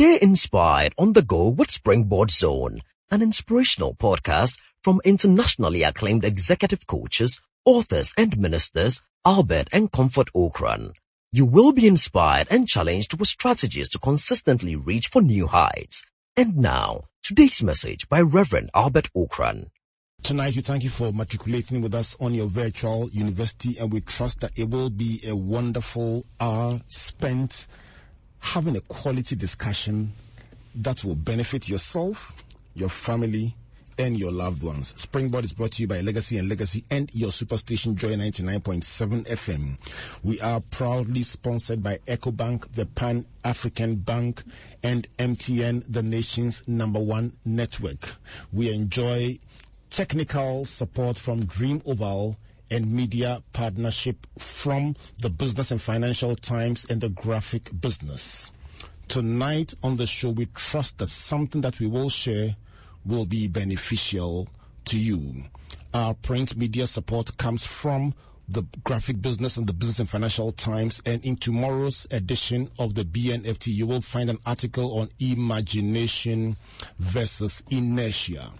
Stay inspired on the go with Springboard Zone, an inspirational podcast from internationally acclaimed executive coaches, authors, and ministers Albert and Comfort Ocran. You will be inspired and challenged with strategies to consistently reach for new heights. And now, today's message by Reverend Albert Ocran. Tonight, we thank you for matriculating with us on your virtual university, and we trust that it will be a wonderful hour spent having a quality discussion that will benefit yourself, your family, and your loved ones. Springboard is brought to you by Legacy and Legacy and your superstation Joy 99.7 FM. We are proudly sponsored by EcoBank, the Pan African Bank, and MTN, the nation's number one network. We enjoy technical support from Dream Oval and media partnership from the Business and Financial Times and the graphic business. Tonight on the show, we trust that something that we will share will be beneficial to you. Our print media support comes from the graphic business and the business and financial times and in tomorrow's edition of the bnft you will find an article on imagination versus inertia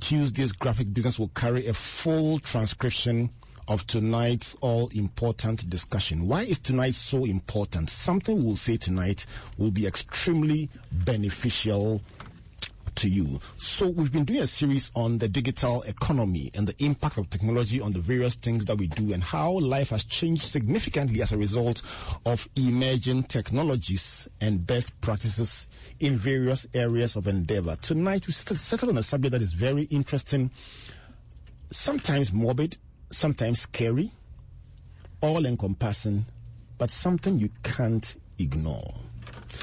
tuesday's graphic business will carry a full transcription of tonight's all important discussion. Why is tonight so important? Something we'll say tonight will be extremely beneficial to you. So we've been doing a series on the digital economy and the impact of technology on the various things that we do and how life has changed significantly as a result of emerging technologies and best practices in various areas of endeavor. Tonight we settle on a subject that is very interesting, sometimes morbid, sometimes scary, all encompassing, but something you can't ignore.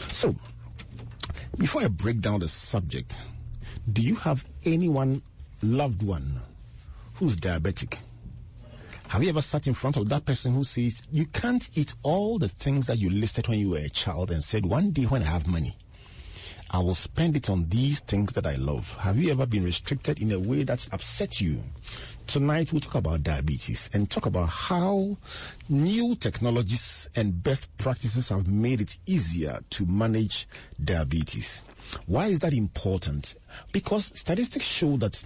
So, before I break down the subject, do you have anyone, loved one, who's diabetic? Have you ever sat in front of that person who says, You can't eat all the things that you listed when you were a child and said, One day when I have money, I will spend it on these things that I love. Have you ever been restricted in a way that's upset you? Tonight we'll talk about diabetes and talk about how new technologies and best practices have made it easier to manage diabetes. Why is that important? Because statistics show that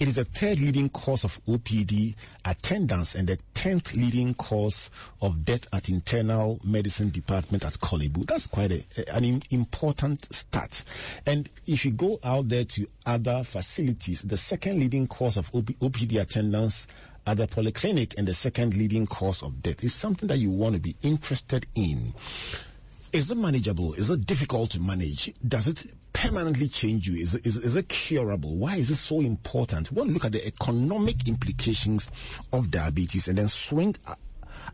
it is the third leading cause of OPD attendance and the tenth leading cause of death at internal medicine department at Korle That's quite a, an important stat. And if you go out there to other facilities, the second leading cause of OPD attendance at the polyclinic and the second leading cause of death is something that you want to be interested in. Is it manageable? Is it difficult to manage? Does it permanently change you? Is, is, is it curable? Why is it so important? To look at the economic implications of diabetes and then swing a-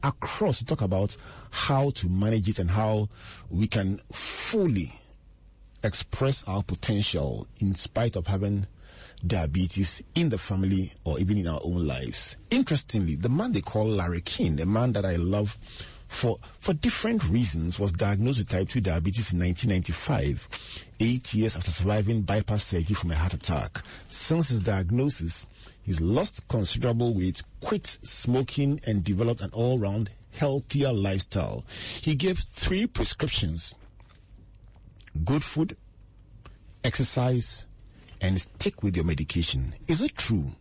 across to talk about how to manage it and how we can fully express our potential in spite of having diabetes in the family or even in our own lives. Interestingly, the man they call Larry King, a man that I love for, for different reasons, was diagnosed with type 2 diabetes in 1995, eight years after surviving bypass surgery from a heart attack. Since his diagnosis, he's lost considerable weight, quit smoking, and developed an all round healthier lifestyle. He gave three prescriptions good food, exercise, and stick with your medication. Is it true?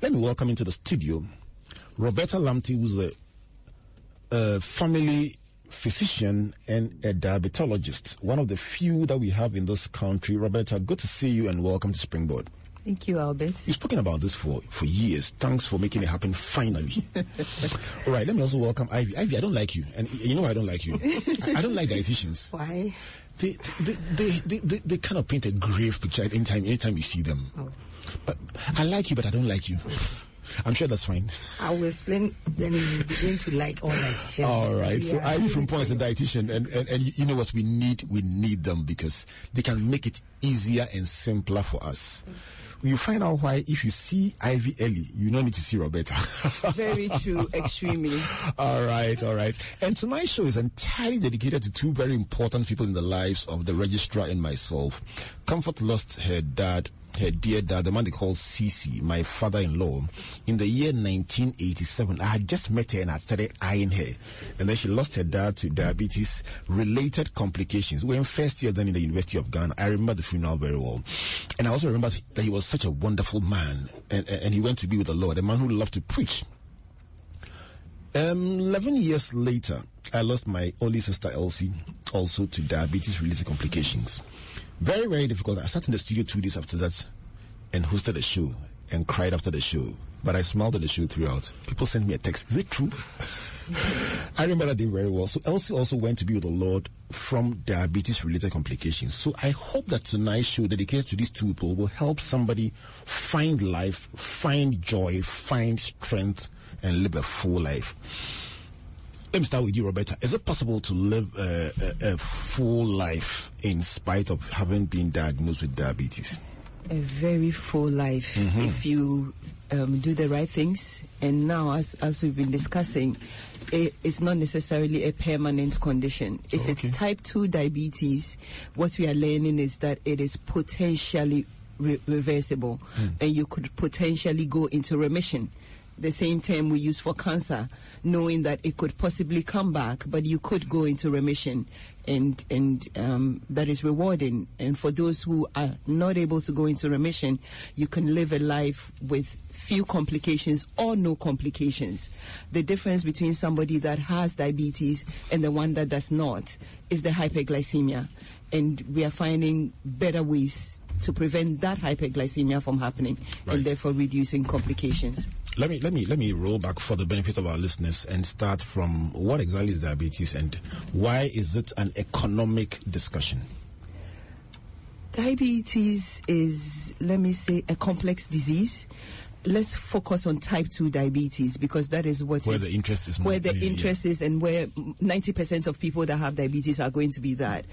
Let me welcome into the studio Roberta Lamptey, who's a a family physician and a diabetologist, one of the few that we have in this country. Roberta, good to see you and welcome to Springboard. Thank you, Albert. You've spoken about this for, for years. Thanks for making it happen finally. All right, let me also welcome Ivy. Ivy, I don't like you. And you know I don't like you. I, I don't like dietitians. Why? They, they, they, they, they, they kind of paint a grave picture anytime, anytime you see them. Oh. But I like you, but I don't like you. I'm sure that's fine. I will explain, then you begin to like all that All right. Yeah. So Ivy from Points a dietitian, and, and, and you know what we need? We need them because they can make it easier and simpler for us. You find out why if you see Ivy Ellie, you don't need to see Roberta. very true, extremely. all right, all right. And tonight's show is entirely dedicated to two very important people in the lives of the registrar and myself. Comfort lost her dad her dear dad, the man they call Cece, my father-in-law, in the year 1987. I had just met her and I started eyeing her. And then she lost her dad to diabetes-related complications. We were in first year then in the University of Ghana. I remember the funeral very well. And I also remember that he was such a wonderful man. And, and he went to be with the Lord, a man who loved to preach. Um, 11 years later, I lost my only sister Elsie, also to diabetes-related complications. Very, very difficult. I sat in the studio two days after that and hosted a show and cried after the show. But I smiled at the show throughout. People sent me a text. Is it true? I remember that day very well. So Elsie also went to be with the Lord from diabetes related complications. So I hope that tonight's show dedicated to these two people will help somebody find life, find joy, find strength, and live a full life. Let me start with you, Roberta. Is it possible to live a, a, a full life in spite of having been diagnosed with diabetes? A very full life if you um, do the right things. And now, as, as we've been discussing, it, it's not necessarily a permanent condition. If okay. it's type 2 diabetes, what we are learning is that it is potentially re- reversible and you could potentially go into remission. The same term we use for cancer, knowing that it could possibly come back, but you could go into remission, and and um, that is rewarding. And for those who are not able to go into remission, you can live a life with few complications or no complications. The difference between somebody that has diabetes and the one that does not is the hyperglycemia, and we are finding better ways to prevent that hyperglycemia from happening, Right. and therefore reducing complications. Let me let me let me roll back for the benefit of our listeners and start from what exactly is diabetes and why is it an economic discussion? Diabetes is, let me say, a complex disease. Let's focus on type 2 diabetes because that is what Where is- the interest is Where the yeah, yeah. interest is and where 90% of people that have diabetes are going to be that.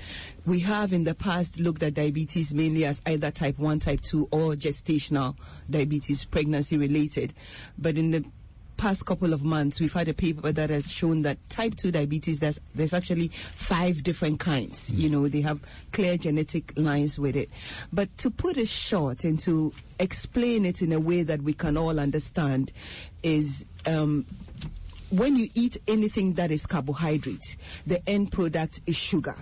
We have in the past looked at diabetes mainly as either type 1, type 2 or gestational diabetes, pregnancy related. But in the past couple of months, we've had a paper that has shown that type 2 diabetes, there's, there's actually five different kinds. You know, they have clear genetic lines with it. But to put it short and to explain it in a way that we can all understand is um, when you eat anything that is carbohydrate, the end product is sugar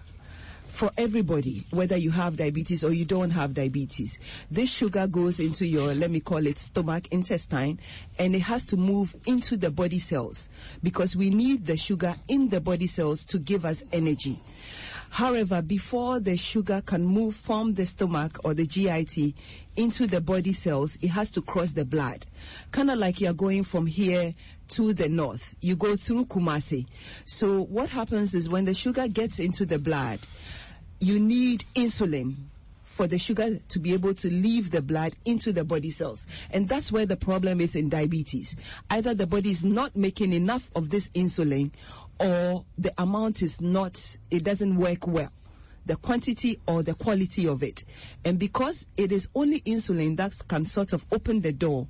for everybody, whether you have diabetes or you don't have diabetes. This sugar goes into your, let me call it stomach, intestine, and it has to move into the body cells because we need the sugar in the body cells to give us energy. However, before the sugar can move from the stomach or the GIT into the body cells, it has to cross the blood. Kind of like you're going from here to the north. You go through Kumasi. So what happens is when the sugar gets into the blood, you need insulin for the sugar to be able to leave the blood into the body cells. And that's where the problem is in diabetes. Either the body is not making enough of this insulin or the amount is not, it doesn't work well. The quantity or the quality of it. And because it is only insulin that can sort of open the door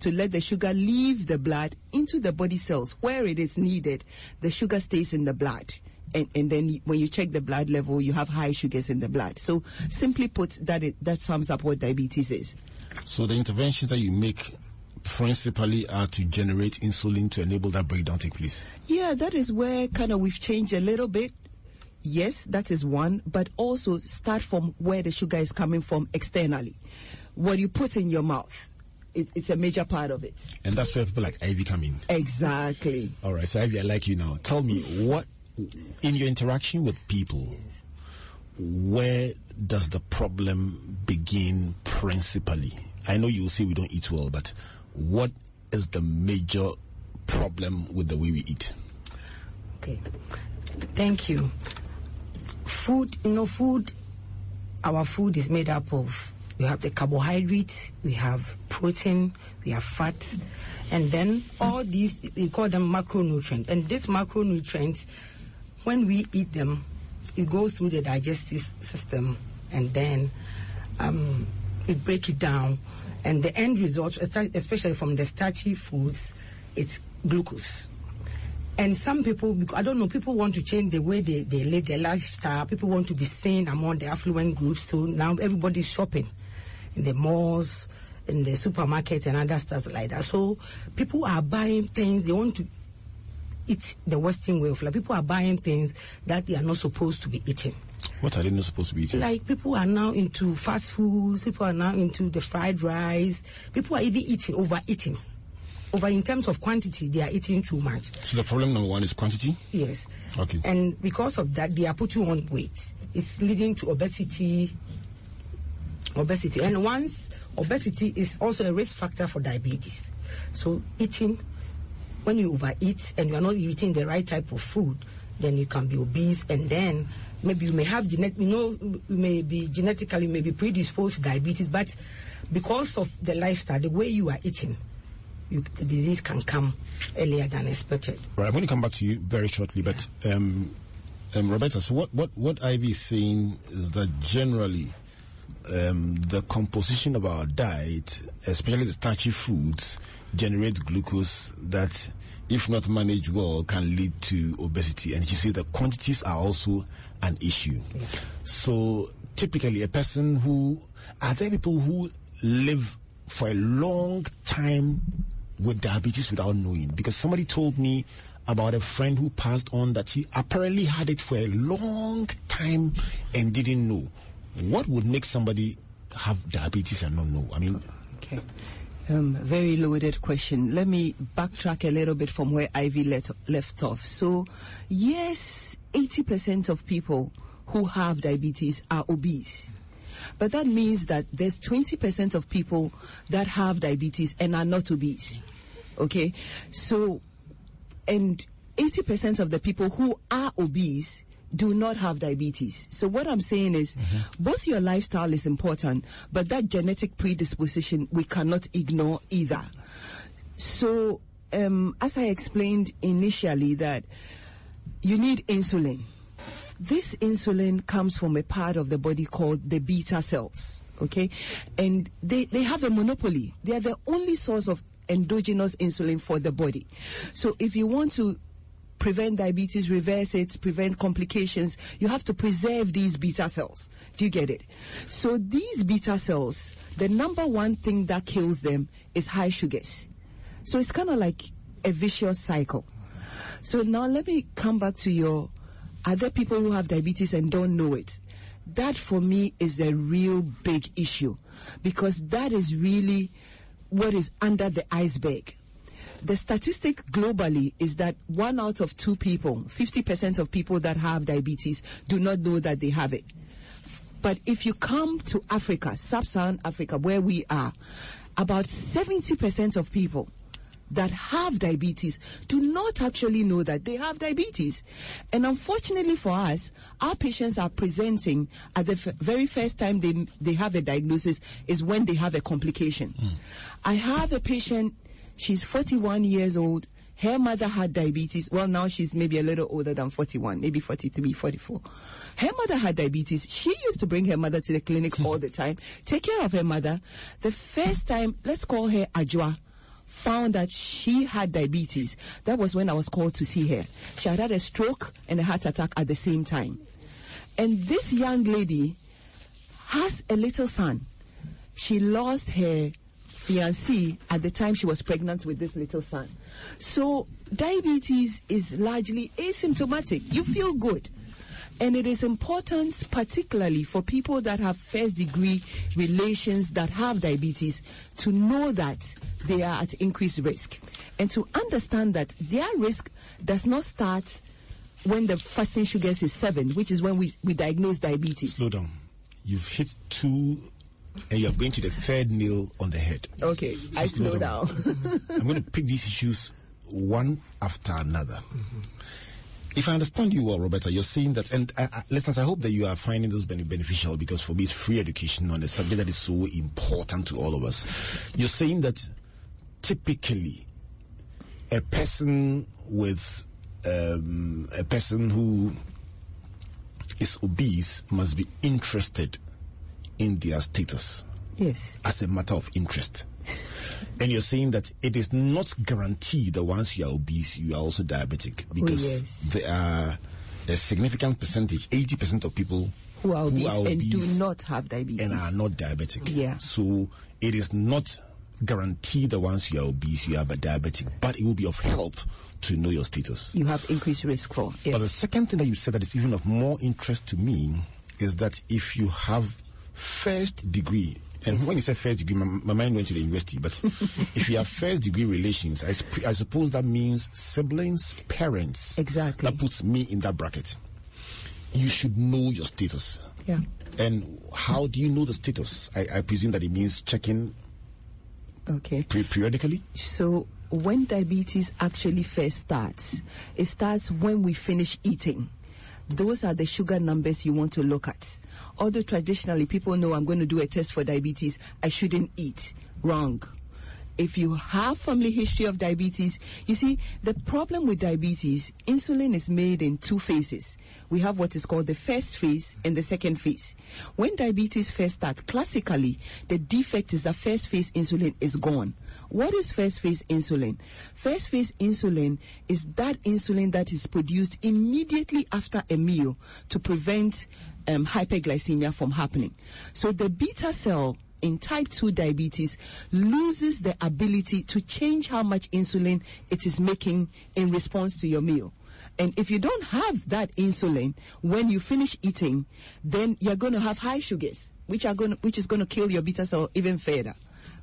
to let the sugar leave the blood into the body cells where it is needed, the sugar stays in the blood and, and then when you check the blood level, you have high sugars in the blood. So, simply put, that it, that sums up what diabetes is. So the interventions that you make principally are to generate insulin to enable that breakdown take place. Yeah, that is where kind of we've changed a little bit. Yes, that is one, but also start from where the sugar is coming from externally. What you put in your mouth, it, it's a major part of it. And that's where people like Ivy come in. Exactly. All right, so Ivy, I like you now. Tell me what in your interaction with people, where does the problem begin principally? I know you will say we don't eat well, but what is the major problem with the way we eat? Okay. Thank you. Food, you know, food, our food is made up of, we have the carbohydrates, we have protein, we have fat, and then all these, we call them macronutrients. And these macronutrients, when we eat them, it goes through the digestive system and then um, it breaks it down. And the end result, especially from the starchy foods, it's glucose. And some people, I don't know, people want to change the way they, they live their lifestyle. People want to be seen among the affluent groups. So now everybody's shopping. In the malls, in the supermarket, and other stuff like that. So people are buying things they want to eat the Western way of life. People are buying things that they are not supposed to be eating. What are they not supposed to be eating? Like people are now into fast foods. People are now into the fried rice. People are even eating overeating. Over in terms of quantity, they are eating too much. So the problem number one is quantity. Yes. Okay. And because of that, they are putting on weight. It's leading to obesity. Obesity. And once obesity is also a risk factor for diabetes. So eating, when you overeat and you are not eating the right type of food, then you can be obese and then maybe you may have genet you know you may be genetically may be predisposed to diabetes, but because of the lifestyle, the way you are eating, you, the disease can come earlier than expected. Right, I'm going to come back to you very shortly, but um, um, Roberta, so what, what, what Ivy is saying is that generally um, the composition of our diet, especially the starchy foods, generate glucose that, if not managed well, can lead to obesity. And she said the quantities are also an issue. So typically, a person who are there people who live for a long time with diabetes without knowing? Because somebody told me about a friend who passed on that he apparently had it for a long time and didn't know. What would make somebody have diabetes and not know? I mean, Okay. Um, very loaded question. Let me backtrack a little bit from where Ivy let, left off. So, yes, 80% of people who have diabetes are obese. But that means that there's 20% of people that have diabetes and are not obese. Okay? So, and 80% of the people who are obese do not have diabetes. So what I'm saying is both your lifestyle is important, but that genetic predisposition we cannot ignore either. So um, as I explained initially that you need insulin. This insulin comes from a part of the body called the beta cells. Okay? And they, they have a monopoly. They are the only source of endogenous insulin for the body. So if you want to prevent diabetes, reverse it, prevent complications, you have to preserve these beta cells. Do you get it? So these beta cells, the number one thing that kills them is high sugars. So it's kind of like a vicious cycle. So now let me come back to your other people who have diabetes and don't know it. That for me is a real big issue because that is really what is under the iceberg. The statistic globally is that one out of two people, 50% of people that have diabetes, do not know that they have it. But if you come to Africa, sub Saharan Africa, where we are, about 70% of people that have diabetes do not actually know that they have diabetes. And unfortunately for us, our patients are presenting at the f- very first time they, they have a diagnosis is when they have a complication. Hmm. I have a patient, she's 41 years old. Her mother had diabetes. Well, now she's maybe a little older than 41, maybe 43, 44. Her mother had diabetes. She used to bring her mother to the clinic all the time, take care of her mother. The first time, let's call her Ajwa, found that she had diabetes. That was when I was called to see her. She had had a stroke and a heart attack at the same time. And this young lady has a little son. She lost her fiancé at the time she was pregnant with this little son. So diabetes is largely asymptomatic. You feel good. And it is important, particularly for people that have first degree relations that have diabetes, to know that they are at increased risk. And to understand that their risk does not start when the fasting sugars is seven, which is when we, we diagnose diabetes. slow down. You've hit two, and you're going to the third nail on the head. Okay, I slow down. I'm going to pick these issues one after another. If I understand you well, Roberta, you're saying that, and uh, uh, listeners, I hope that you are finding this beneficial because for me, it's free education on a subject that is so important to all of us. You're saying that typically a person with um, a person who is obese must be interested in their status yes. as a matter of interest. And you're saying that it is not guaranteed that once you are obese, you are also diabetic oh, because yes. there are a significant percentage, 80% of people who are obese, are and do not have diabetes. and are not diabetic. Yeah. So it is not guaranteed that once you are obese, you are a diabetic, but it will be of help to know your status. you have increased risk for. Yes. But the second thing that you said that is even of more interest to me is that if you have first degree, and when you say first degree, my, my mind went to the university, but if you have first degree relations, I, sp- I suppose that means siblings, parents. Exactly. That puts me in that bracket. You should know your status. yeah. And how do you know the status? I, I presume that it means checking Okay. pre- periodically. So when diabetes actually first starts, it starts when we finish eating. Those are the sugar numbers you want to look at. Although traditionally people know I'm going to do a test for diabetes, I shouldn't eat. Wrong. If you have family history of diabetes, you see, the problem with diabetes, insulin is made in two phases. We have what is called the first phase and the second phase. When diabetes first starts, classically, the defect is that first phase insulin is gone. What is first phase insulin? First phase insulin is that insulin that is produced immediately after a meal to prevent um, hyperglycemia from happening. So the beta cell in type 2 diabetes loses the ability to change how much insulin it is making in response to your meal. And if you don't have that insulin when you finish eating, then you're going to have high sugars, which are going to, which is going to kill your beta cell even further.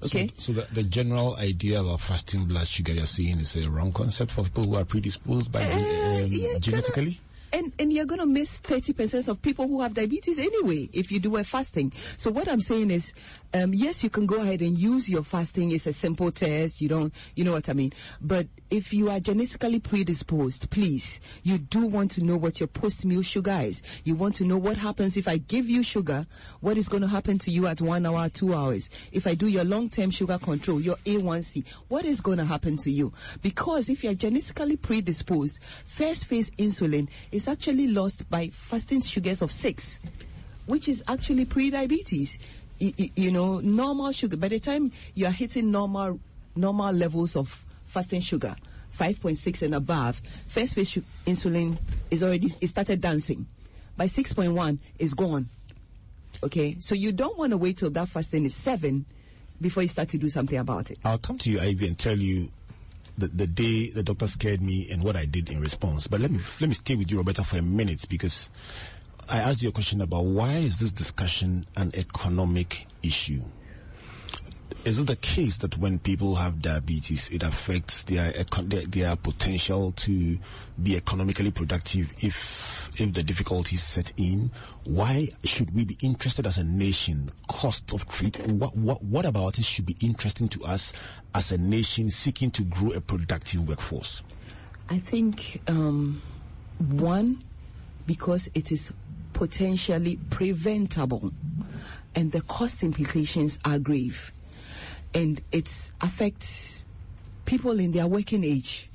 Okay? So, so the, the general idea about fasting blood sugar you're seeing is a wrong concept for people who are predisposed by Uh, um, yeah, kinda- genetically. And, and you're going to miss 30% of people who have diabetes anyway if you do a fasting. So what I'm saying is, um, yes, you can go ahead and use your fasting. It's a simple test. You don't, you know what I mean? But if you are genetically predisposed, please, you do want to know what your post-meal sugar is. You want to know what happens if I give you sugar, what is going to happen to you at one hour, two hours. If I do your long-term sugar control, your A1C, what is going to happen to you? Because if you're genetically predisposed, first phase insulin is actually lost by fasting sugars of six, which is actually pre-diabetes. Y- y- you know, normal sugar. By the time you are hitting normal normal levels of fasting sugar, 5.6 and above, first phase su- insulin is already it started dancing. By 6.1, it's gone. Okay, so you don't want to wait till that fasting is seven before you start to do something about it. I'll come to you, Ivy, and tell you the, the day the doctor scared me and what I did in response. But let me let me stay with you, Roberta, for a minute because I asked you a question about why is this discussion an economic issue? Is it the case that when people have diabetes, it affects their their, their potential to be economically productive if if the difficulties set in? Why should we be interested as a nation? Cost of treatment. What what what about it should be interesting to us as a nation seeking to grow a productive workforce? I think um, one because it is potentially preventable, and the cost implications are grave, and it affects people in their working age,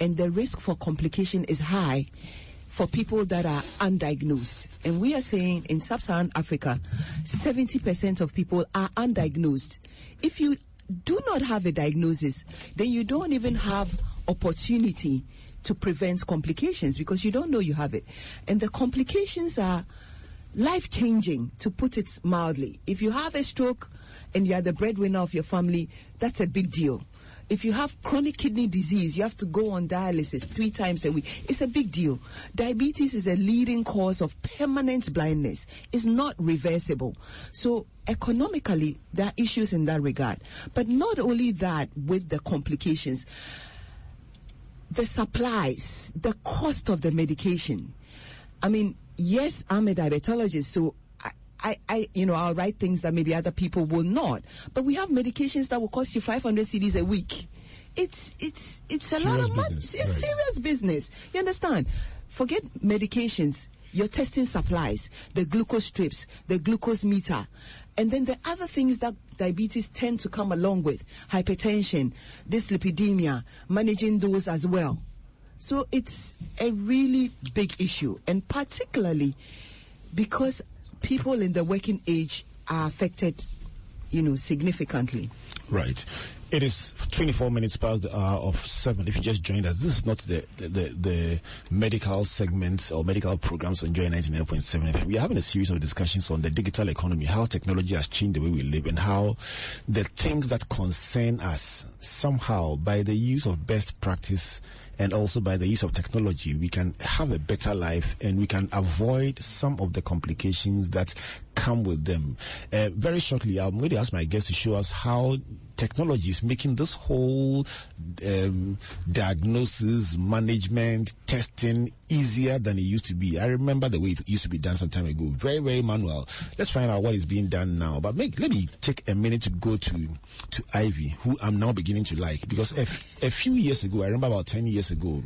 and the risk for complication is high for people that are undiagnosed. And we are saying in sub-Saharan Africa, 70% of people are undiagnosed. If you do not have a diagnosis, then you don't even have opportunity to prevent complications because you don't know you have it. And the complications are life changing, to put it mildly. If you have a stroke and you are the breadwinner of your family, that's a big deal. If you have chronic kidney disease, you have to go on dialysis three times a week. It's a big deal. Diabetes is a leading cause of permanent blindness. It's not reversible. So economically, there are issues in that regard. But not only that, with the complications, the supplies, the cost of the medication. I mean, yes, I'm a diabetologist, so I, I, you know, I'll write things that maybe other people will not. But we have medications that will cost you 500 cedis a week. It's, it's, it's a lot Serious of money. It's right. serious business. You understand? Forget medications. You're testing supplies, the glucose strips, the glucose meter, and then the other things that diabetes tend to come along with hypertension, dyslipidemia, managing those as well. So it's a really big issue, and particularly because people in the working age are affected, you know, significantly. Right. It is 24 minutes past the hour of 7. If you just joined us, this is not the, the, the, medical segments or medical programs on Joy 99.7 FM. We are having a series of discussions on the digital economy, how technology has changed the way we live, and how the things that concern us somehow by the use of best practice and also by the use of technology, we can have a better life and we can avoid some of the complications that come with them. Uh, very shortly, I'm going to ask my guests to show us how technology is making this whole um, diagnosis, management, testing easier than it used to be. I remember the way it used to be done some time ago. Very, very manual. Let's find out what is being done now. But make, let me take a minute to go to, to Ivy, who I'm now beginning to like. Because a, f- a few years ago, I remember about 10 years ago,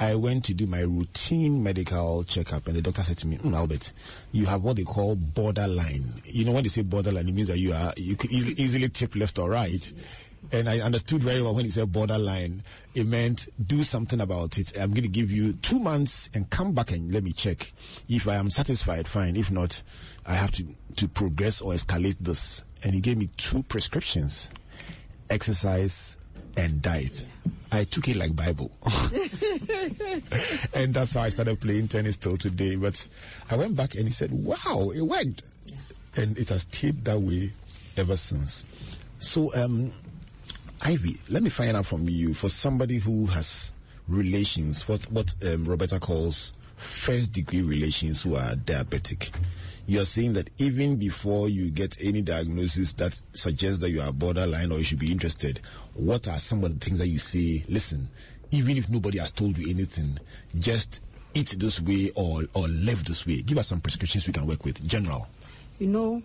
I went to do my routine medical checkup, and the doctor said to me, mm, Albert, you have what they call borderline. You know, when they say borderline, it means that you are you could easily, easily tip left or right. And I understood very well when he said borderline, it meant do something about it. I'm going to give you two months and come back and let me check. If I am satisfied, fine. If not, I have to, to progress or escalate this. And he gave me two prescriptions exercise and diet. I took it like Bible. and that's how I started playing tennis till today. But I went back and he said, wow, it worked. And it has stayed that way ever since. So, um, Ivy, let me find out from you for somebody who has relations, what, what um, Roberta calls first degree relations who are diabetic. You're saying that even before you get any diagnosis that suggests that you are borderline or you should be interested, what are some of the things that you say? Listen, even if nobody has told you anything, just eat this way or, or live this way. Give us some prescriptions we can work with. General. You know,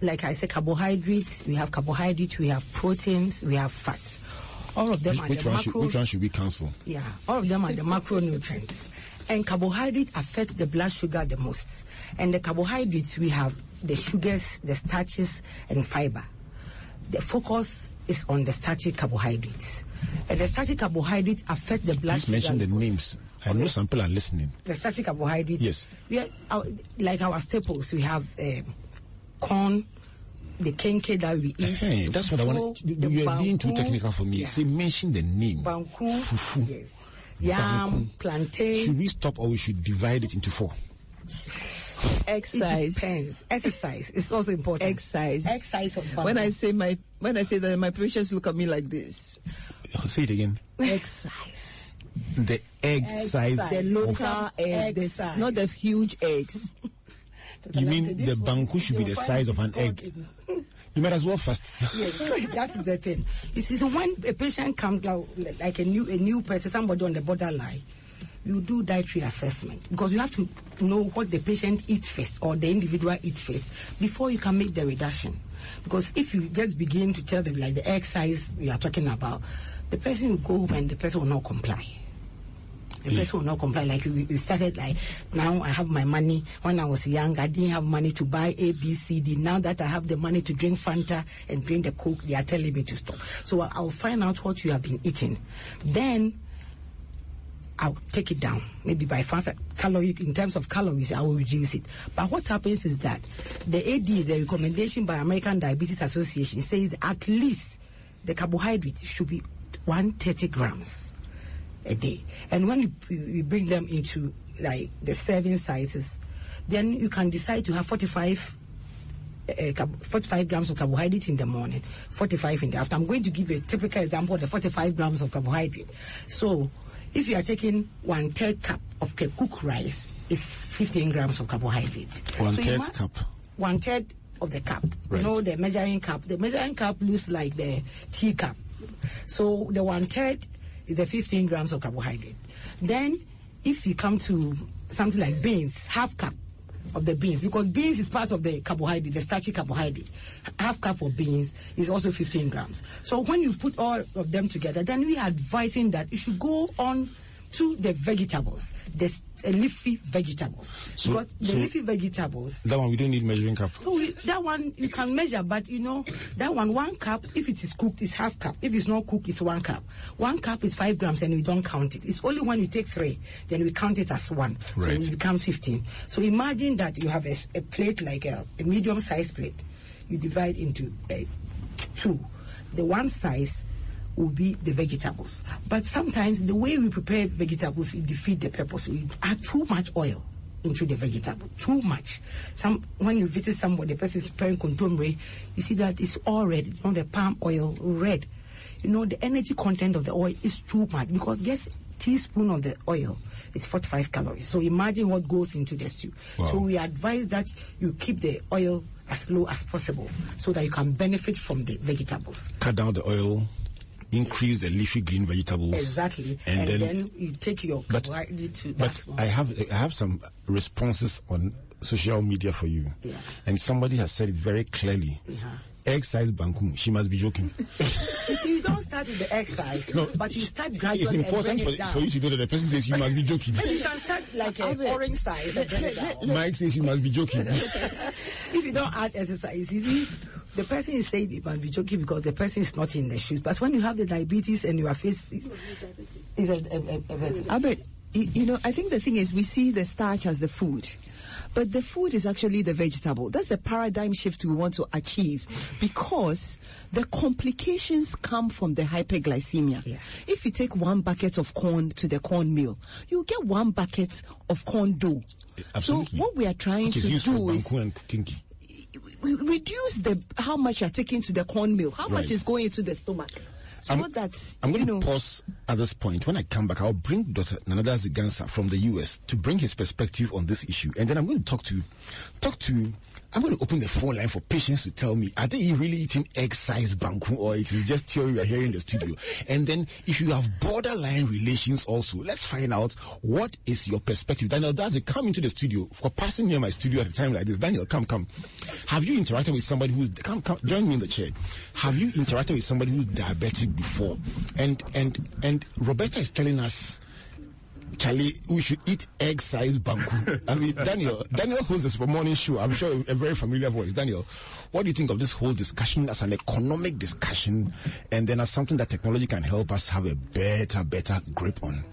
like I said, carbohydrates, we have carbohydrates, we have proteins, we have fats. All of them Which, are which the one macro. should, which one should we cancel? Yeah, all of them are the macronutrients. And carbohydrates affect the blood sugar the most. And the carbohydrates, we have the sugars, the starches, and fiber. The focus is on the starchy carbohydrates. And the starchy carbohydrates affect the blood Please sugar mention the names. I know some people are listening. The starchy carbohydrates. Yes. We are, our, like our staples, we have um, corn, the kenkey that we eat. Hey, that's what I want. You are being too technical for me. yeah, Say, mention the name. banku, Fufu. yes, yam, plantain. Should we stop or we should divide it into four? It Exercise. depends. Exercise is also important. Exercise. Exercise of When I say my when I say that my patients look at me like this. Uh, say it again. Exercise. The egg size. The Of, local egg, the, Exercise. not the huge eggs. you mean the banku should be the size of an egg? You might as well fast. Yes, that's the thing. You see, so when a patient comes like, like a new a new person, somebody on the borderline, you do dietary assessment because you have to know what the patient eats first or the individual eats first before you can make the reduction. Because if you just begin to tell them like the exercise you are talking about, the person will go home and the person will not comply. The Yeah. person will not comply. Like we we started like now I have my money. When I was young, I didn't have money to buy A, B, C, D. Now that I have the money to drink Fanta and drink the Coke, they are telling me to stop. So I'll find out what you have been eating. Then I'll take it down. Maybe by five calorie in terms of calories, I will reduce it. But what happens is that the AD, the recommendation by American Diabetes Association, says at least the carbohydrate should be 130 grams a day. And when you, you bring them into like the serving sizes, then you can decide to have 45 uh, 45 grams of carbohydrate in the morning, 45 in the afternoon. I'm going to give you a typical example of the 45 grams of carbohydrate. So, if you are taking one third cup of ke- cooked rice, it's 15 grams of carbohydrate. One So third cup. One third of the cup. Right. You know, the measuring cup. The measuring cup looks like the tea cup. So, the one third the 15 grams of carbohydrate. Then, if you come to something like beans, half cup of the beans because beans is part of the carbohydrate, the starchy carbohydrate. Half cup of beans is also 15 grams. So when you put all of them together, then we are advising that you should go on to the vegetables, the uh, leafy vegetables. So- because the so- leafy vegetables, That one we don't need measuring cup. no, we- that one you can measure, but you know that one one cup. If it is cooked, it's half cup. If it's not cooked, it's one cup. One cup is five grams, and we don't count it. It's only when you take three, then we count it as one. Right. So it becomes fifteen. So imagine that you have a plate like a, a medium-sized plate. You divide into uh, two. the one size will be the vegetables. But sometimes the way we prepare vegetables it defeat the purpose. We add too much oil into the vegetable, too much. Some when you visit somebody, the person is preparing kontomire, you see that it's all red. You know the palm oil red. You know the energy content of the oil is too much because just teaspoon of the oil is 45 calories. So imagine what goes into the stew. Wow. So we advise that you keep the oil as low as possible so that you can benefit from the vegetables. Cut down the oil, increase the leafy green vegetables. Exactly. And, And, then, then, you take your but, carbohydrate to that but. I have I have some responses on social media for you. Yeah. And somebody has said it very clearly. Egg size bankum. She must be joking. If you don't start with the exercise, No, but you start it's gradually and important bring for, it down. for you to know that the person says you must be joking. Maybe you can start like an orange size and bring it down. Mike says you must be joking. if you don't add exercise, you see, the person is saying it must be joking because the person is not in the shoes. But when you have the diabetes and your face is, is a, a, a, a, Albert, you, you know, I think the thing is we see the starch as the food. But the food is actually the vegetable. That's the paradigm shift we want to achieve because the complications come from the hyperglycemia. Yeah. If you take one bucket of corn to the corn mill, you get one bucket of corn dough. Absolutely. So what we are trying to do is banku and kenkey. We reduce the how much you're taking to the corn mill, how Right. much is going into the stomach. So I'm- that I'm going to know, pause at this point. When I come back, I'll bring Dr. Nanada Zigansa from the US to bring his perspective on this issue, and then I'm going to talk to, talk to. I'm going to open the phone line for patients to tell me are they really eating egg-sized banku or it is just theory are hearing in the studio. And then if you have borderline relations also, let's find out what is your perspective. Daniel Dadzie, come into the studio for passing near my studio at a time like this. Daniel, come, come. Have you interacted with somebody who's come, come, join me in the chair. Have you interacted with somebody who's diabetic before? And and and Roberta is telling us. Charlie, we should eat egg-sized banku. I mean, Daniel, Daniel hosts the Super Morning Show. I'm sure a very familiar voice. Daniel, what do you think of this whole discussion as an economic discussion, and then as something that technology can help us have a better, better grip on?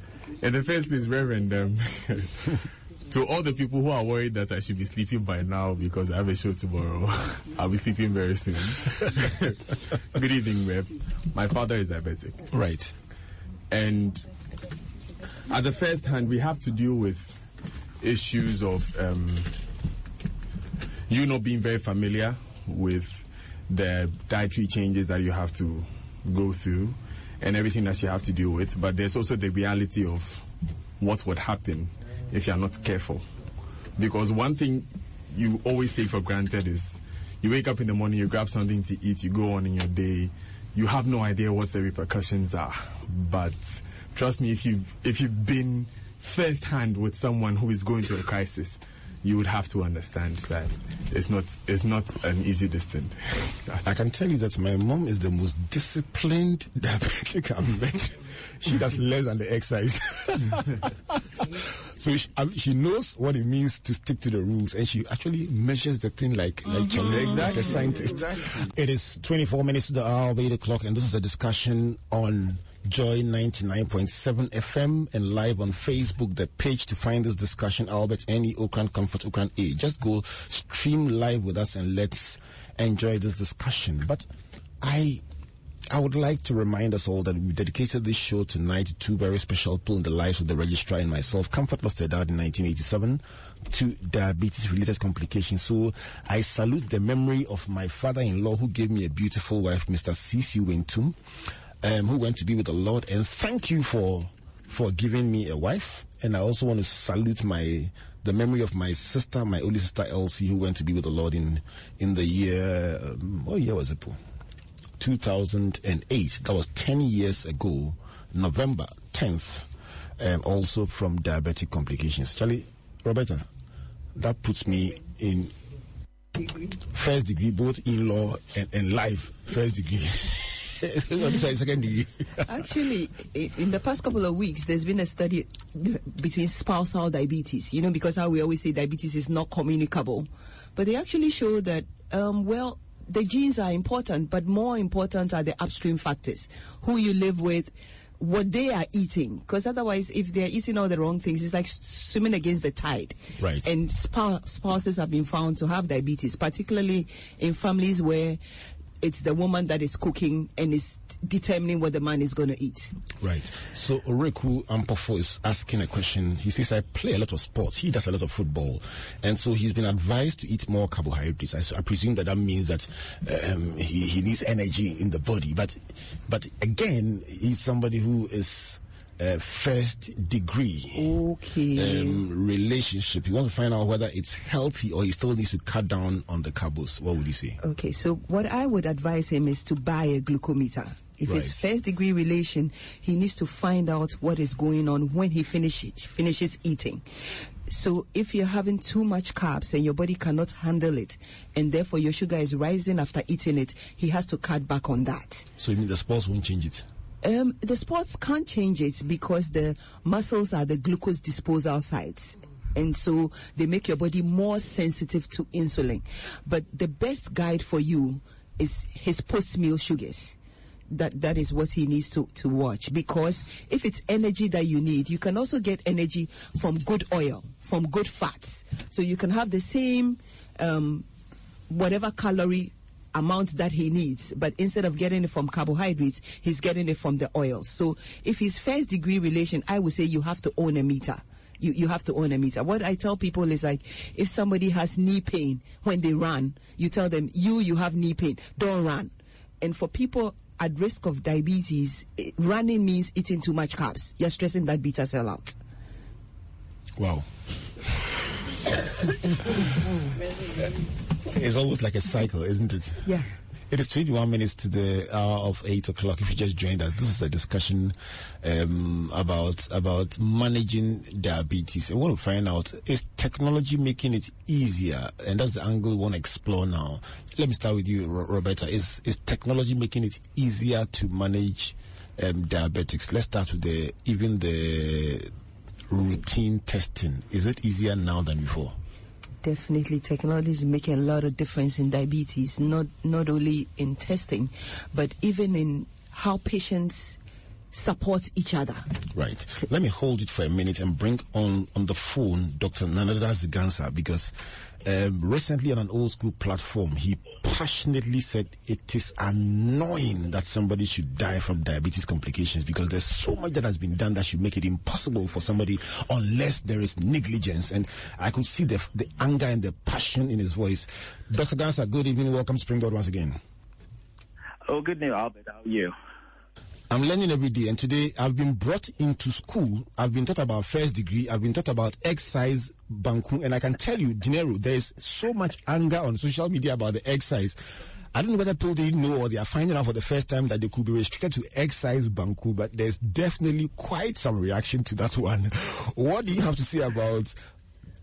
In the first place, Reverend, um, to all the people who are worried that I should be sleeping by now because I have a show tomorrow, I'll be sleeping very soon. Good evening, Rev. My father is diabetic. Right. And at the first hand, we have to deal with issues of um, you not being very familiar with the dietary changes that you have to go through and everything that you have to deal with. But there's also the reality of what would happen if you're not careful. Because one thing you always take for granted is you wake up in the morning, you grab something to eat, you go on in your day, you have no idea what the repercussions are. But trust me, if you've if you've been first hand with someone who is going through a crisis, you would have to understand that it's not it's not an easy distance. I can tell you that my mom is the most disciplined diabetic I've met. She does less than the exercise. so she, mean, she knows what it means to stick to the rules, and she actually measures the thing like like, Charlie, mm-hmm. like a scientist. It is 24 minutes to the hour of 8 o'clock, and this is a discussion on Joy 99.7 FM and live on Facebook. The page to find this discussion, Albert Any Ocran Comfort Ocran A. Just go stream live with us and let's enjoy this discussion. But I I would like to remind us all that we dedicated this show tonight to two very special people in the lives of the registrar and myself. Comfort lost her dad in 1987 to diabetes related complications. So I salute the memory of my father in law who gave me a beautiful wife, Mr. C.C. Wintum, um, who went to be with the Lord. And thank you for for giving me a wife. And I also want to salute my the memory of my sister, my only sister Elsie, who went to be with the Lord in in the year um, what year was it? Paul? 2008. That was 10 years ago, November 10th, um, also from diabetic complications. Charlie, Roberta, that puts me in first degree, both in law and, and life, first degree. this is second degree. Actually, in the past couple of weeks, there's been a study between spousal diabetes. You know, because how we always say diabetes is not communicable, but they actually show that um, well, the genes are important, but more important are the upstream factors: who you live with, what they are eating. Because otherwise, if they're eating all the wrong things, it's like swimming against the tide. Right. And spou- spouses have been found to have diabetes, particularly in families where it's the woman that is cooking and is determining what the man is going to eat. Right. So Oreku Ampofo is asking a question. He says, I play a lot of sports. He does a lot of football. And so he's been advised to eat more carbohydrates. I, I presume that that means that um, he, he needs energy in the body. But, but again, he's somebody who is uh, first degree Okay. um, relationship. He wants to find out whether it's healthy or he still needs to cut down on the carbs. What would you say? Okay, so what I would advise him is to buy a glucometer. If it's first degree relation, he needs to find out what is going on when he finishes finishes eating. So if you're having too much carbs and your body cannot handle it, and therefore your sugar is rising after eating it, he has to cut back on that. So you mean the sports won't change it? Um, the sports can't change it because the muscles are the glucose disposal sites. And so they make your body more sensitive to insulin. But the best guide for you is his post meal sugars. That, that is what he needs to, to watch because if it's energy that you need, you can also get energy from good oil, from good fats. So you can have the same um, whatever calorie amount that he needs, but instead of getting it from carbohydrates, he's getting it from the oils. So if he's first degree relation, I would say you have to own a meter. You, you have to own a meter. What I tell people is like, if somebody has knee pain when they run, you tell them, you, you have knee pain, don't run. And for people at risk of diabetes, eh, running means eating too much carbs. You're stressing that beta cell out. Wow. it's almost like a cycle, isn't it? Yeah. It is 21 minutes to the hour of 8 o'clock. If you just joined us, this is a discussion um, about about managing diabetes. I want to find out, is technology making it easier? And that's the angle we want to explore now. Let me start with you, Ro- Roberta. Is, is technology making it easier to manage um, diabetics? Let's start with the even the routine testing. Is it easier now than before? Definitely, technology is making a lot of difference in diabetes. Not not only in testing, but even in how patients support each other. Right. Let me hold it for a minute and bring on on the phone Dr. Nanada Zigansa because um, recently on an old school platform he passionately said it is annoying that somebody should die from diabetes complications because there's so much that has been done that should make it impossible for somebody unless there is negligence and I could see the the anger and the passion in his voice. Dr. Gansa, good evening. Welcome Springboard once again. Oh, good news, Albert. How are you? I'm learning every day, and today I've been brought into school. I've been taught about first degree. I've been taught about exercise banku, and I can tell you, Dinero, there is so much anger on social media about the exercise. I don't know whether people didn't know or they are finding out for the first time that they could be restricted to exercise banku, but there's definitely quite some reaction to that one. What do you have to say about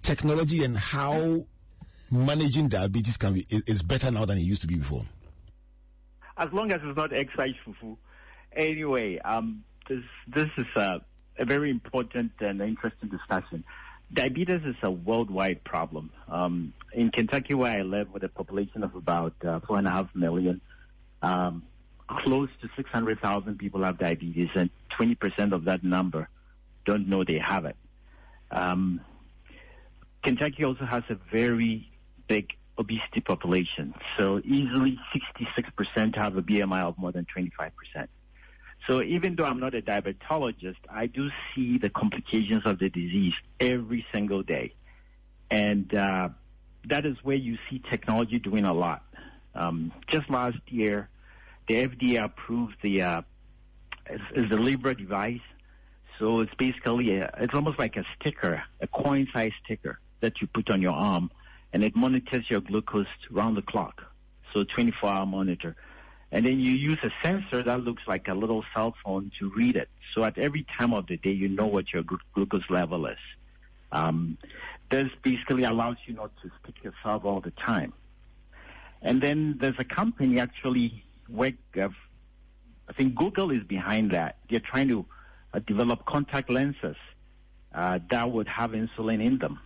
technology and how managing diabetes can be is, is better now than it used to be before? As long as it's not exercise fufu. Anyway, um, this this is a, a very important and interesting discussion. Diabetes is a worldwide problem. Um, in Kentucky, where I live, with a population of about uh, four and a half million, um, close to 600,000 people have diabetes, and 20% of that number don't know they have it. Um, Kentucky also has a very big obesity population. So easily 66% have a BMI of more than 25%. So even though I'm not a diabetologist, I do see the complications of the disease every single day. And uh, that is where you see technology doing a lot. Um, just last year, the FDA approved the uh, is, the Libre device. So it's basically a, it's almost like a sticker, a coin-sized sticker that you put on your arm, and it monitors your glucose round the clock. So 24-hour monitor, and then you use a sensor that looks like a little cell phone to read it. So at every time of the day, you know what your glu- glucose level is. Um, this basically allows you not to stick yourself all the time. And then there's a company actually work. Uh, I think Google is behind that. They're trying to uh, develop contact lenses uh, that would have insulin in them,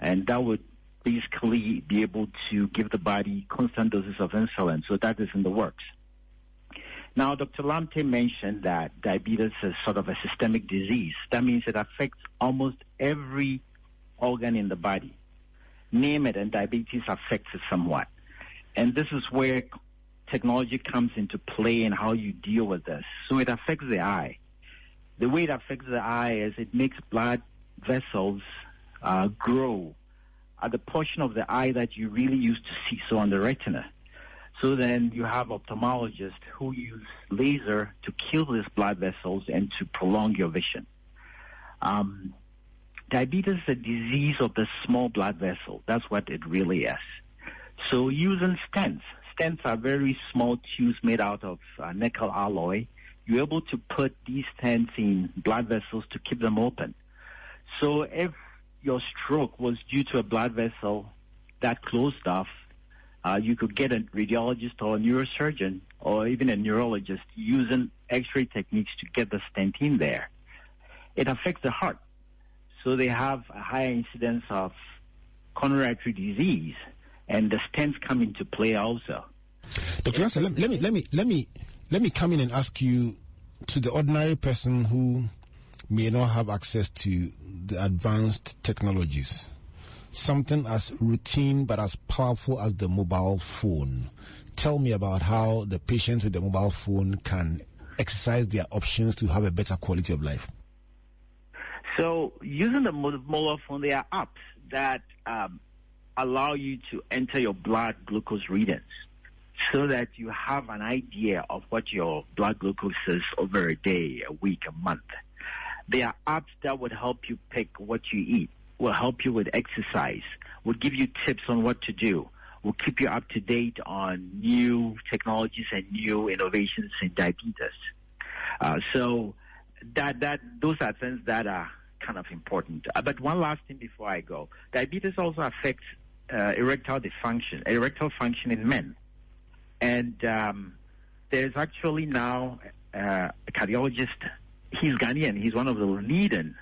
and that would basically be able to give the body constant doses of insulin. So that is in the works. Now, Dr. Lamptey mentioned that diabetes is sort of a systemic disease. That means it affects almost every organ in the body. Name it, and diabetes affects it somewhat. And this is where technology comes into play and how you deal with this. So it affects the eye. The way it affects the eye is it makes blood vessels uh, grow at the portion of the eye that you really used to see, so on the retina. So then you have ophthalmologists who use laser to kill these blood vessels and to prolong your vision. Um, diabetes is a disease of the small blood vessel. That's what it really is. So using stents, stents are very small tubes made out of uh, nickel alloy. You're able to put these stents in blood vessels to keep them open. So if your stroke was due to a blood vessel that closed off, uh, you could get a radiologist or a neurosurgeon or even a neurologist using x-ray techniques to get the stent in there. It affects the heart. So they have a higher incidence of coronary artery disease and the stents come into play also. Dr. Lancer, let, let me let me let me let me come in and ask you to the ordinary person who may not have access to the advanced technologies. Something as routine but as powerful as the mobile phone. Tell me about how the patients with the mobile phone can exercise their options to have a better quality of life. So, using the mobile phone, there are apps that um, allow you to enter your blood glucose readings so that you have an idea of what your blood glucose is over a day, a week, a month. There are apps that would help you pick what you eat, will help you with exercise, will give you tips on what to do, will keep you up to date on new technologies and new innovations in diabetes. Uh, so that that those are things that are kind of important. Uh, but one last thing before I go, diabetes also affects uh, erectile dysfunction, erectile function in men, and um, there's actually now uh, a cardiologist he's Ghanaian. He's one of the leading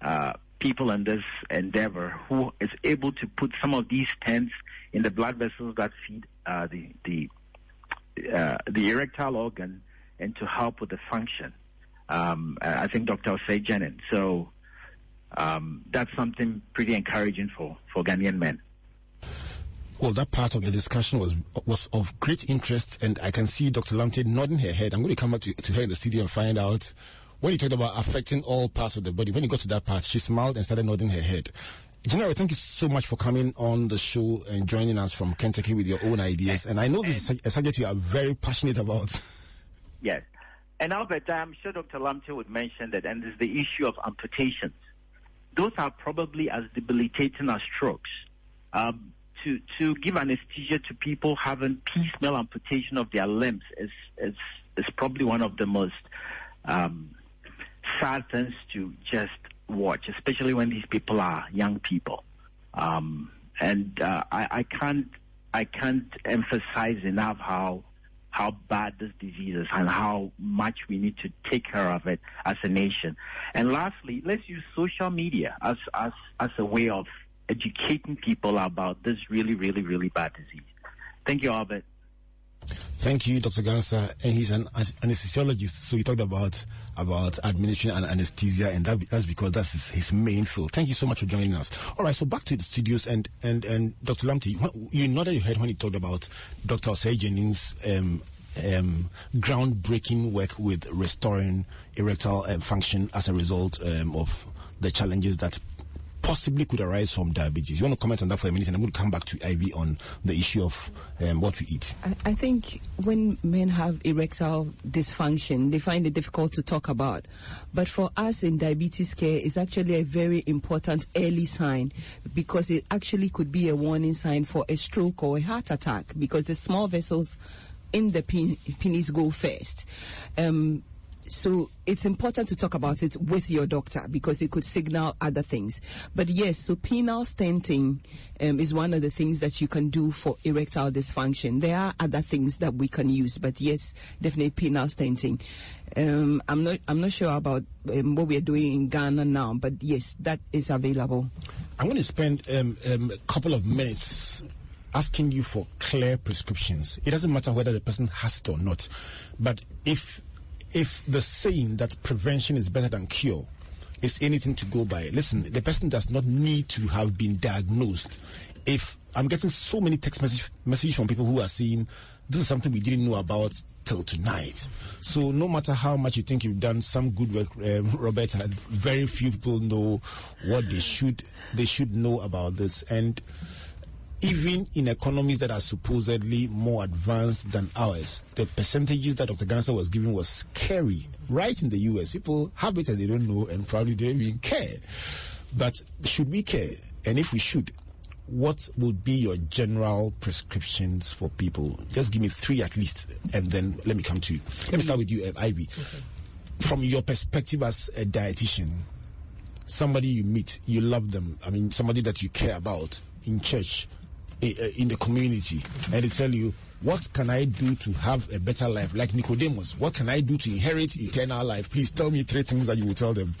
uh, people in this endeavor who is able to put some of these stents in the blood vessels that feed uh, the the uh, the erectile organ and to help with the function. Um, I think Dr. Osei Jenin. So um, that's something pretty encouraging for, for Ghanaian men. Well, that part of the discussion was was of great interest, and I can see Dr. Lamptey nodding her head. I'm going to come back to, to her in the studio and find out when you talked about affecting all parts of the body, when you got to that part, she smiled and started nodding her head. General, thank you so much for coming on the show and joining us from Kentucky with your own ideas. And I know this is a subject you are very passionate about. Yes. And Albert, I'm sure Dr. Lamptey would mention that, and there's the issue of amputations. Those are probably as debilitating as strokes. Um, to, to give anesthesia to people having piecemeal amputation of their limbs is, is, is probably one of the most um, sad things to just watch, especially when these people are young people. Um, and uh, I, I can't I can't emphasize enough how how bad this disease is and how much we need to take care of it as a nation. And lastly, let's use social media as as as a way of educating people about this really, really, really bad disease. Thank you, Albert. Thank you, Dr. Gansa. And he's an anesthesiologist, so he talked about about administering and anesthesia, and that, that's because that's his, his, main field. Thank you so much for joining us. All right, so back to the studios, and and and Dr. Lamptey, you nodded your head when he talked about Dr. Osei Jenin's um, um, groundbreaking work with restoring erectile uh, function as a result um, of the challenges that possibly could arise from diabetes. You want to comment on that for a minute, and I'm going to come back to Ivy on the issue of um, what we eat. I, I, think when men have erectile dysfunction, they find it difficult to talk about. But for us in diabetes care, it's actually a very important early sign because it actually could be a warning sign for a stroke or a heart attack because the small vessels in the penis go first. Um, so it's important to talk about it with your doctor because it could signal other things. But yes, so penile stenting um, is one of the things that you can do for erectile dysfunction. There are other things that we can use, but yes, definitely penile stenting. Um, I'm not I'm not sure about um, what we are doing in Ghana now, but yes, that is available. I'm going to spend um, um, a couple of minutes asking you for clear prescriptions. It doesn't matter whether the person has it or not, but if if the saying that prevention is better than cure is anything to go by, listen, the person does not need to have been diagnosed. If I'm getting so many text message, messages from people who are saying This is something we didn't know about till tonight. So no matter how much you think you've done some good work, uh, Roberta, very few people know what they should they should know about this. And even in economies that are supposedly more advanced than ours, the percentages that Dr. Ganser was giving was scary. Right in the US, people have it and they don't know and probably don't even care. But should we care? And if we should, what would be your general prescriptions for people? Just give me three at least, and then let me come to you. Let me start with you, uh, Ivy. Okay. From your perspective as a dietitian, somebody you meet, you love them. I mean, somebody that you care about in church, in the community, and they tell you, what can I do to have a better life? Like Nicodemus, what can I do to inherit eternal life? Please tell me three things that you will tell them.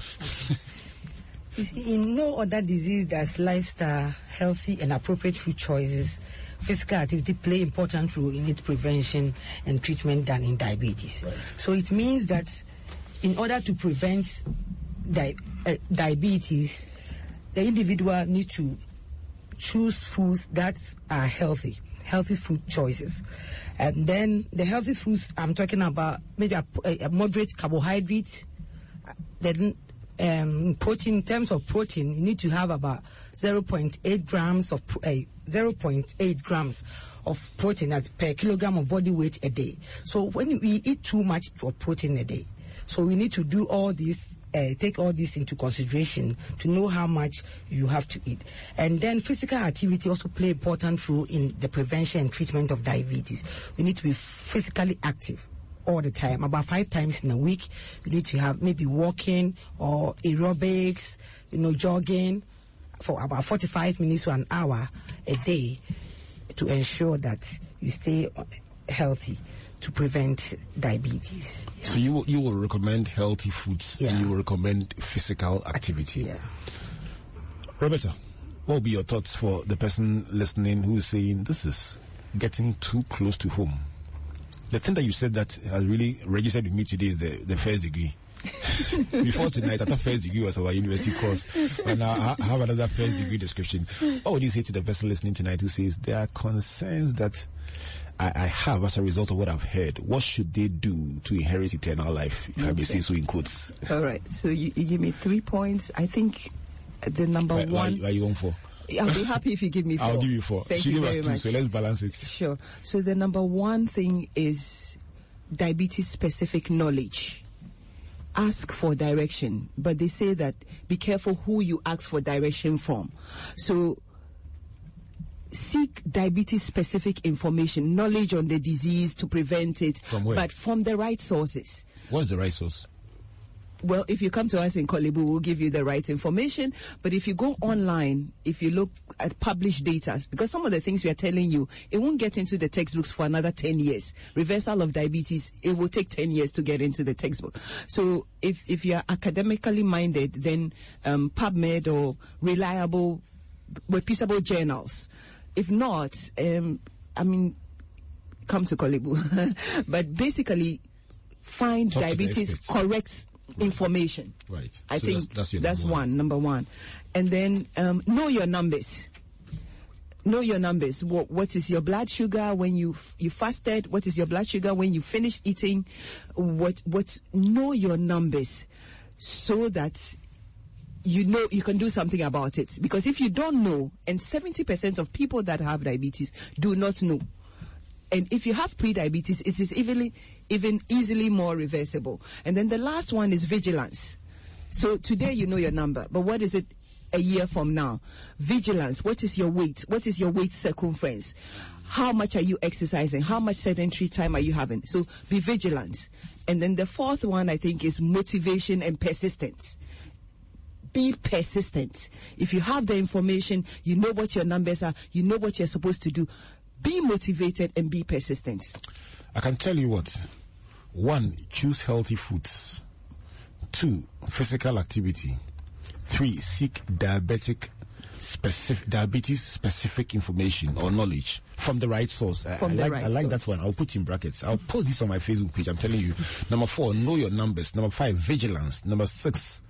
You see, in no other disease does lifestyle, healthy and appropriate food choices, physical activity play important role in its prevention and treatment than in diabetes. Right. So it means that in order to prevent di- uh, diabetes, the individual need to choose foods that are healthy, healthy food choices. And then the healthy foods I'm talking about maybe a, a moderate carbohydrate, then um, protein, in terms of protein, you need to have about 0.8 grams of uh, 0.8 grams of protein at, per kilogram of body weight a day. So when we eat too much of protein a day, so we need to do all this, uh, take all this into consideration to know how much you have to eat. And then physical activity also play important role in the prevention and treatment of diabetes. We need to be physically active all the time, about five times in a week. You need to have maybe walking or aerobics, you know, jogging for about 45 minutes to an hour a day to ensure that you stay healthy to prevent diabetes. Yeah. So you you will recommend healthy foods yeah. and you will recommend physical activity. Yeah. Roberta, what will be your thoughts for the person listening who is saying this is getting too close to home? the thing that you said that has really registered with me today is the, the first degree. Before tonight, I thought first degree was our university course. And now I have another first degree description. What would you say to the person listening tonight who says there are concerns that I, I, have as a result of what I've heard? What should they do to inherit eternal life? If okay. I may say so in quotes. All right. So you, you give me three points. I think the number why, one. Why, are you on for? I'll be happy if you give me four. I'll give you four. Thank she you gave very us two, much. so let's balance it. Sure. So the number one thing is diabetes specific knowledge. Ask for direction, but they say that be careful who you ask for direction from. So seek diabetes specific information, knowledge on the disease to prevent it, from but from the right sources. What is the right source? well, if you come to us in Korle we'll give you the right information. But if you go online, if you look at published data, because some of the things we are telling you, it won't get into the textbooks for another 10 years. Reversal of diabetes, it will take 10 years to get into the textbook. So if, if you are academically minded, then um, PubMed or reliable, reputable journals. If not, um, I mean, come to Korle Bu. but basically, find Talk diabetes correct information. Right. I So think that's- that's that's number one. one, number one. And then um, know your numbers. Know your numbers. What, what is your blood sugar when you you fasted? What is your blood sugar when you finish eating? What what know your numbers so that you know you can do something about it. Because if you don't know, and seventy percent of people that have diabetes do not know, and if you have pre-diabetes, it is even even easily more reversible. And then the last one is vigilance. So today you know your number, but what is it a year from now? Vigilance. What is your weight? What is your weight circumference? How much are you exercising? How much sedentary time are you having? So be vigilant. And then the fourth one I think is motivation and persistence be persistent. If you have the information, you know what your numbers are, you know what you're supposed to do. Be motivated and be persistent. I can tell you what. One, choose healthy foods. Two, physical activity. Three, seek diabetic specific diabetes specific information or knowledge from the right source. I- From I, the like, right I like source. that one. I'll put in brackets. I'll post this on my Facebook page. I'm telling you. Number four, know your numbers. Number five, vigilance. Number six,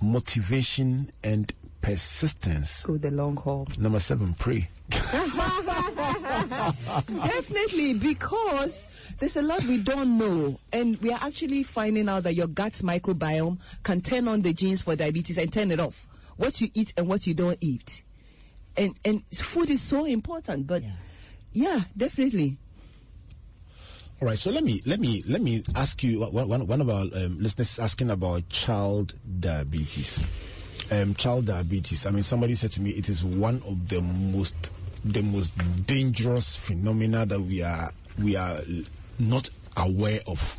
motivation and persistence. Go the long haul. Number seven, pray. Definitely, because there's a lot we don't know, and we are actually finding out that your gut microbiome can turn on the genes for diabetes and turn it off. What you eat and what you don't eat, and and food is so important. But yeah, yeah definitely. All right, so let me let me let me ask you one, one, of our um, listeners asking about child diabetes. Um, child diabetes. I mean, somebody said to me it is one of the most the most dangerous phenomena that we are we are not aware of.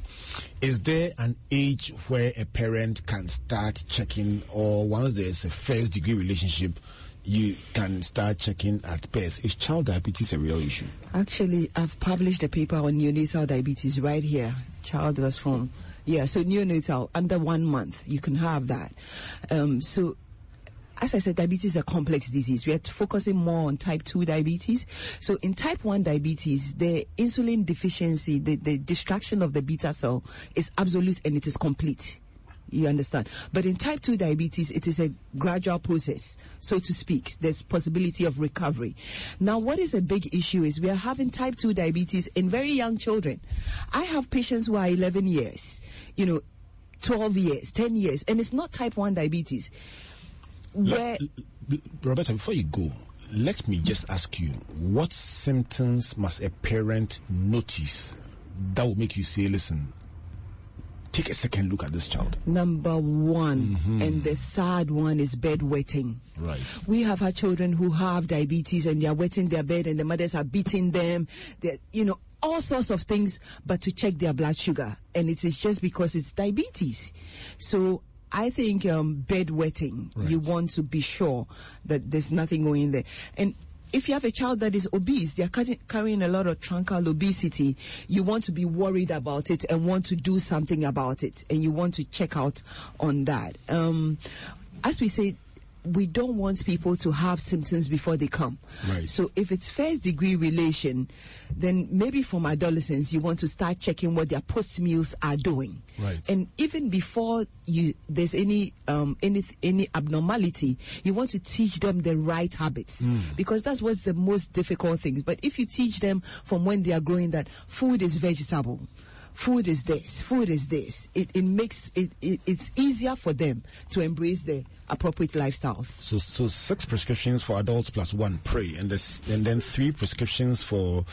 Is there an age where a parent can start checking, or once there's a first degree relationship, you can start checking at birth? Is child diabetes a real issue? Actually, I've published a paper on neonatal diabetes right here. Child was formed. Yeah, so neonatal under one month, you can have that. Um, so as I said, diabetes is a complex disease. We are focusing more on type 2 diabetes. So in type 1 diabetes, the insulin deficiency, the, the destruction of the beta cell is absolute and it is complete. You understand? But in type 2 diabetes, it is a gradual process, so to speak. There's possibility of recovery. Now, what is a big issue is we are having type 2 diabetes in very young children. I have patients who are 11 years, you know, 12 years, 10 years, and it's not type 1 diabetes where Roberta, before you go, let me just ask you what symptoms must a parent notice that will make you say, listen, take a second look at this child? Number one, mm-hmm. and the sad one is bedwetting. Right. We have had children who have diabetes and they are wetting their bed and the mothers are beating them. They're, you know, all sorts of things, but to check their blood sugar. And it is just because it's diabetes. So I think um, bedwetting, right. you want to be sure that there's nothing going there. And if you have a child that is obese, they're carrying a lot of truncal obesity, you want to be worried about it and want to do something about it. And you want to check out on that. Um, as we say, we don't want people to have symptoms before they come. Right. So if it's first degree relation, then maybe from adolescents you want to start checking what their post meals are doing. Right. And even before you there's any um, any any abnormality, you want to teach them the right habits mm. because that's what's the most difficult thing. But if you teach them from when they are growing that food is vegetable, food is this, food is this, it, it makes it, it it's easier for them to embrace the appropriate lifestyles. So, so six prescriptions for adults plus one pray, and this, and then three prescriptions for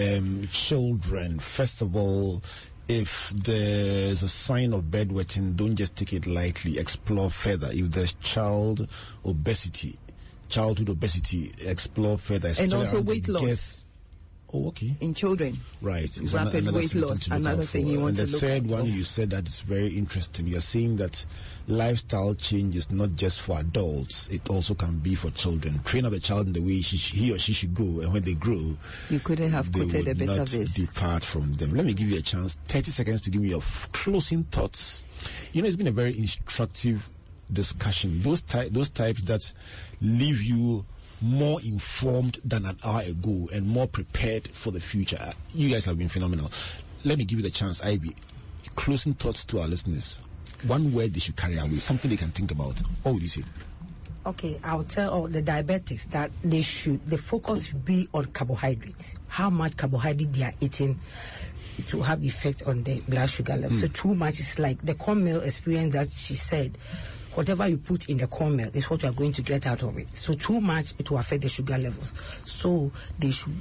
um, children. First of all, if there's a sign of bedwetting, don't just take it lightly. Explore further. If there's child obesity, childhood obesity, explore further. And also weight loss. Oh, okay. In children. Right. It's Rapid another weight loss. Another thing you want and to the third one, you said that is very interesting. You're saying that lifestyle change is not just for adults; it also can be for children. Train up a child in the way she, he or she should go, and when they grow, you couldn't have quoted a of this. Depart from them. Let me give you a chance. Thirty seconds to give me your closing thoughts. You know, it's been a very instructive discussion. Those ty- those types that leave you more informed than an hour ago and more prepared for the future. You guys have been phenomenal. Let me give you the chance, Ivy. Closing thoughts to our listeners. One word they should carry away, something they can think about. What would you say? Okay, I'll tell all the diabetics that they should, the focus should be on carbohydrates. How much carbohydrate they are eating to have effect on the blood sugar level. Mm. So too much is like the corn meal experience that she said whatever you put in the corn meal is what you are going to get out of it. So too much, it will affect the sugar levels. So they should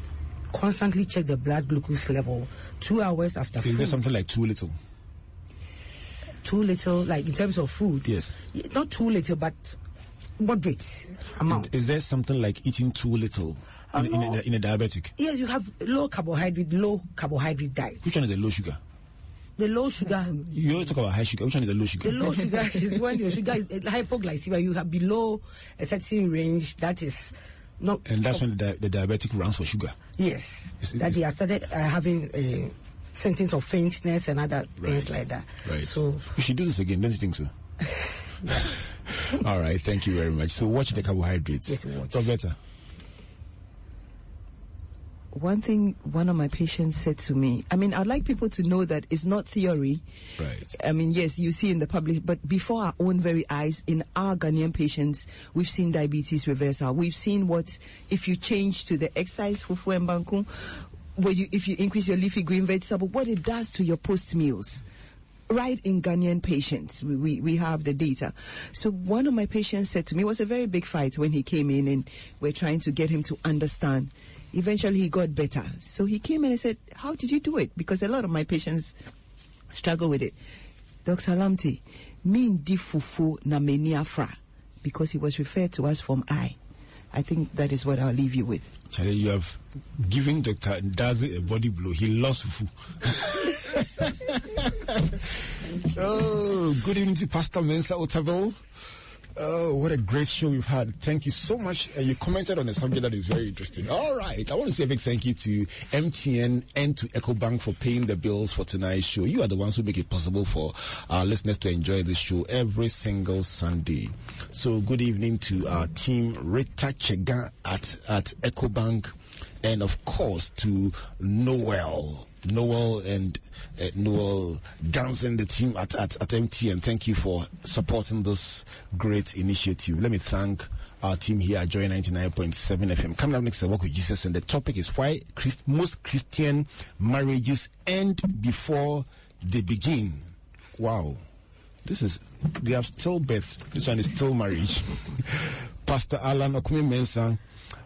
constantly check the blood glucose level two hours after is food. There something like too little? Too little, like in terms of food? Yes. Not too little, but moderate amount. Is, is there something like eating too little? In, in, a, uh, in, a, diabetic? Yes, you have low carbohydrate, low carbohydrate diet. Which one is a low sugar? The low sugar. You always talk about high sugar. Which one is the low sugar? The low sugar is when your sugar is hypoglycemia. You have below a certain range. That is not. And that's when the, the diabetic runs for sugar. Yes. It's, that they are started uh, having uh, symptoms of faintness and other right. things like that. Right. So we should do this again, don't you think so? All right. Thank you very much. So watch the carbohydrates. Yes, watch. Roberta. One thing one of my patients said to me, I mean, I'd like people to know that it's not theory. Right. I mean, yes, you see in the public, but before our own very eyes, in our Ghanaian patients, we've seen diabetes reversal. We've seen what, if you change to the exercise fufu and banku, where you, if you increase your leafy green vegetable, what it does to your post meals right in Ghanaian patients. We, we, we have the data. So one of my patients said to me, it was a very big fight when he came in and we're trying to get him to understand. Eventually he got better. So he came and said, how did you do it? Because a lot of my patients struggle with it. Dr. Lamptey, me di fufu na meni afra because he was referred to us from I. I think that is what I'll leave you with. Charlie, you have given Dr. Ndazi a body blow. He lost fufu. oh, good evening to Pastor Mensa Otabil. Oh, what a great show we've had. Thank you so much. Uh, you commented on a subject that is very interesting. All right. I want to say a big thank you to MTN and to EcoBank for paying the bills for tonight's show. You are the ones who make it possible for our listeners to enjoy this show every single Sunday. So good evening to our team, Rita Chega at, at EcoBank and of course to Noel. Noel and uh, Noel Gansen, the team at, at, at MTN. Thank you for supporting this great initiative. Let me thank our team here at Joy 99.7 FM. Coming up next, I work with Jesus, and the topic is why Christ, most Christian marriages end before they begin. Wow. This is, they have still birth. This one is still marriage. Pastor Alan Okumi Mensah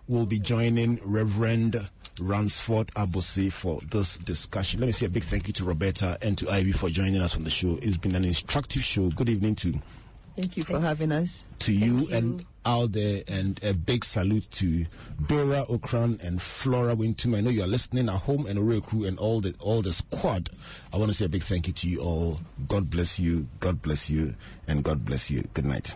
will be joining Reverend Ransford Abose for this discussion. Let me say a big thank you to Roberta and to Ivy for joining us on the show. It's been an instructive show. Good evening to Thank you for having us. to you, and out there, and a big salute to Dora Ocran and Flora Wintum. I know you are listening at home, and Oreku and all the all the squad. I want to say a big thank you to you all. God bless you. God bless you, and God bless you. Good night.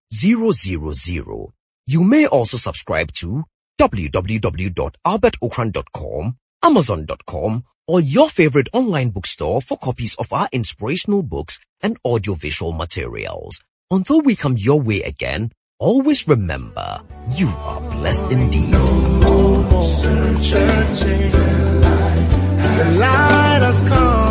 000. You may also subscribe to www.albertocran.com, amazon.com, or your favorite online bookstore for copies of our inspirational books and audiovisual materials. Until we come your way again, always remember, you are blessed indeed. The light.